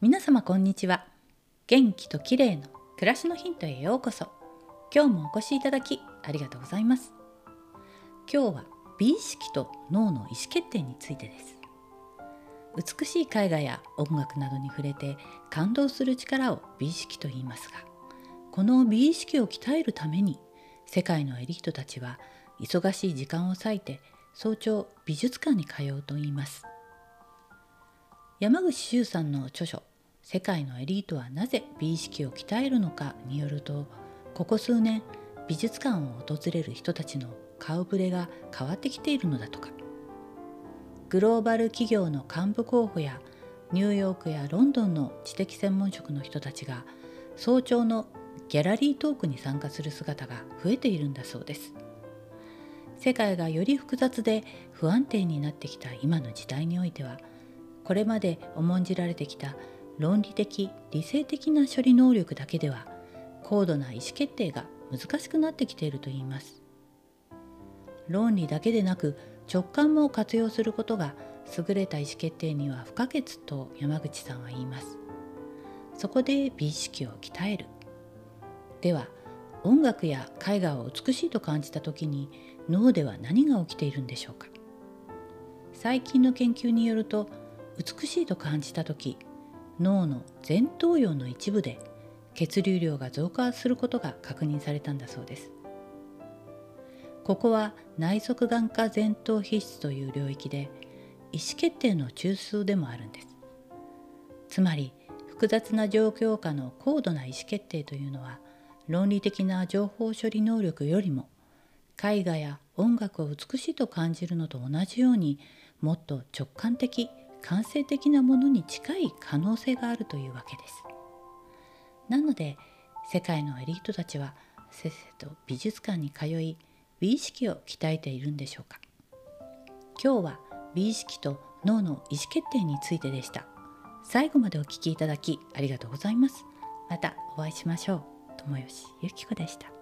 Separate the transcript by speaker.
Speaker 1: 皆様こんにちは。元気と綺麗の暮らしのヒントへようこそ。今日もお越しいただきありがとうございます。今日は美意識と脳の意思決定についてです。美しい絵画や音楽などに触れて感動する力を美意識と言いますがこの美意識を鍛えるために世界のエリートたちは忙しい時間を割いて早朝美術館に通うと言います。山口周さんの著書「世界のエリートはなぜ美意識を鍛えるのか」によるとここ数年美術館を訪れる人たちの顔ぶれが変わってきているのだとか。グローバル企業の幹部候補やニューヨークやロンドンの知的専門職の人たちが早朝のギャラリートークに参加する姿が増えているんだそうです。世界がより複雑で不安定になってきた今の時代においてはこれまで重んじられてきた論理的理性的な処理能力だけでは高度な意思決定が難しくなってきているといいます。論理だけでなく直感も活用することが優れた意思決定には不可欠と山口さんは言います。そこで美意識を鍛える。では音楽や絵画を美しいと感じた時に脳では何が起きているんでしょうか。最近の研究によると美しいと感じた時脳の前頭葉の一部で血流量が増加することが確認されたんだそうです。ここは内側眼科前頭皮質という領域で意思決定の中枢でもあるんです。つまり複雑な状況下の高度な意思決定というのは論理的な情報処理能力よりも絵画や音楽を美しいと感じるのと同じようにもっと直感的感性的なものに近い可能性があるというわけです。なので世界のエリートたちはせっせと美術館に通い美意識を鍛えているんでしょうか。今日は美意識と脳の意思決定についてでした。最後までお聴きいただきありがとうございます。またお会いしましょう。友吉ゆき子でした。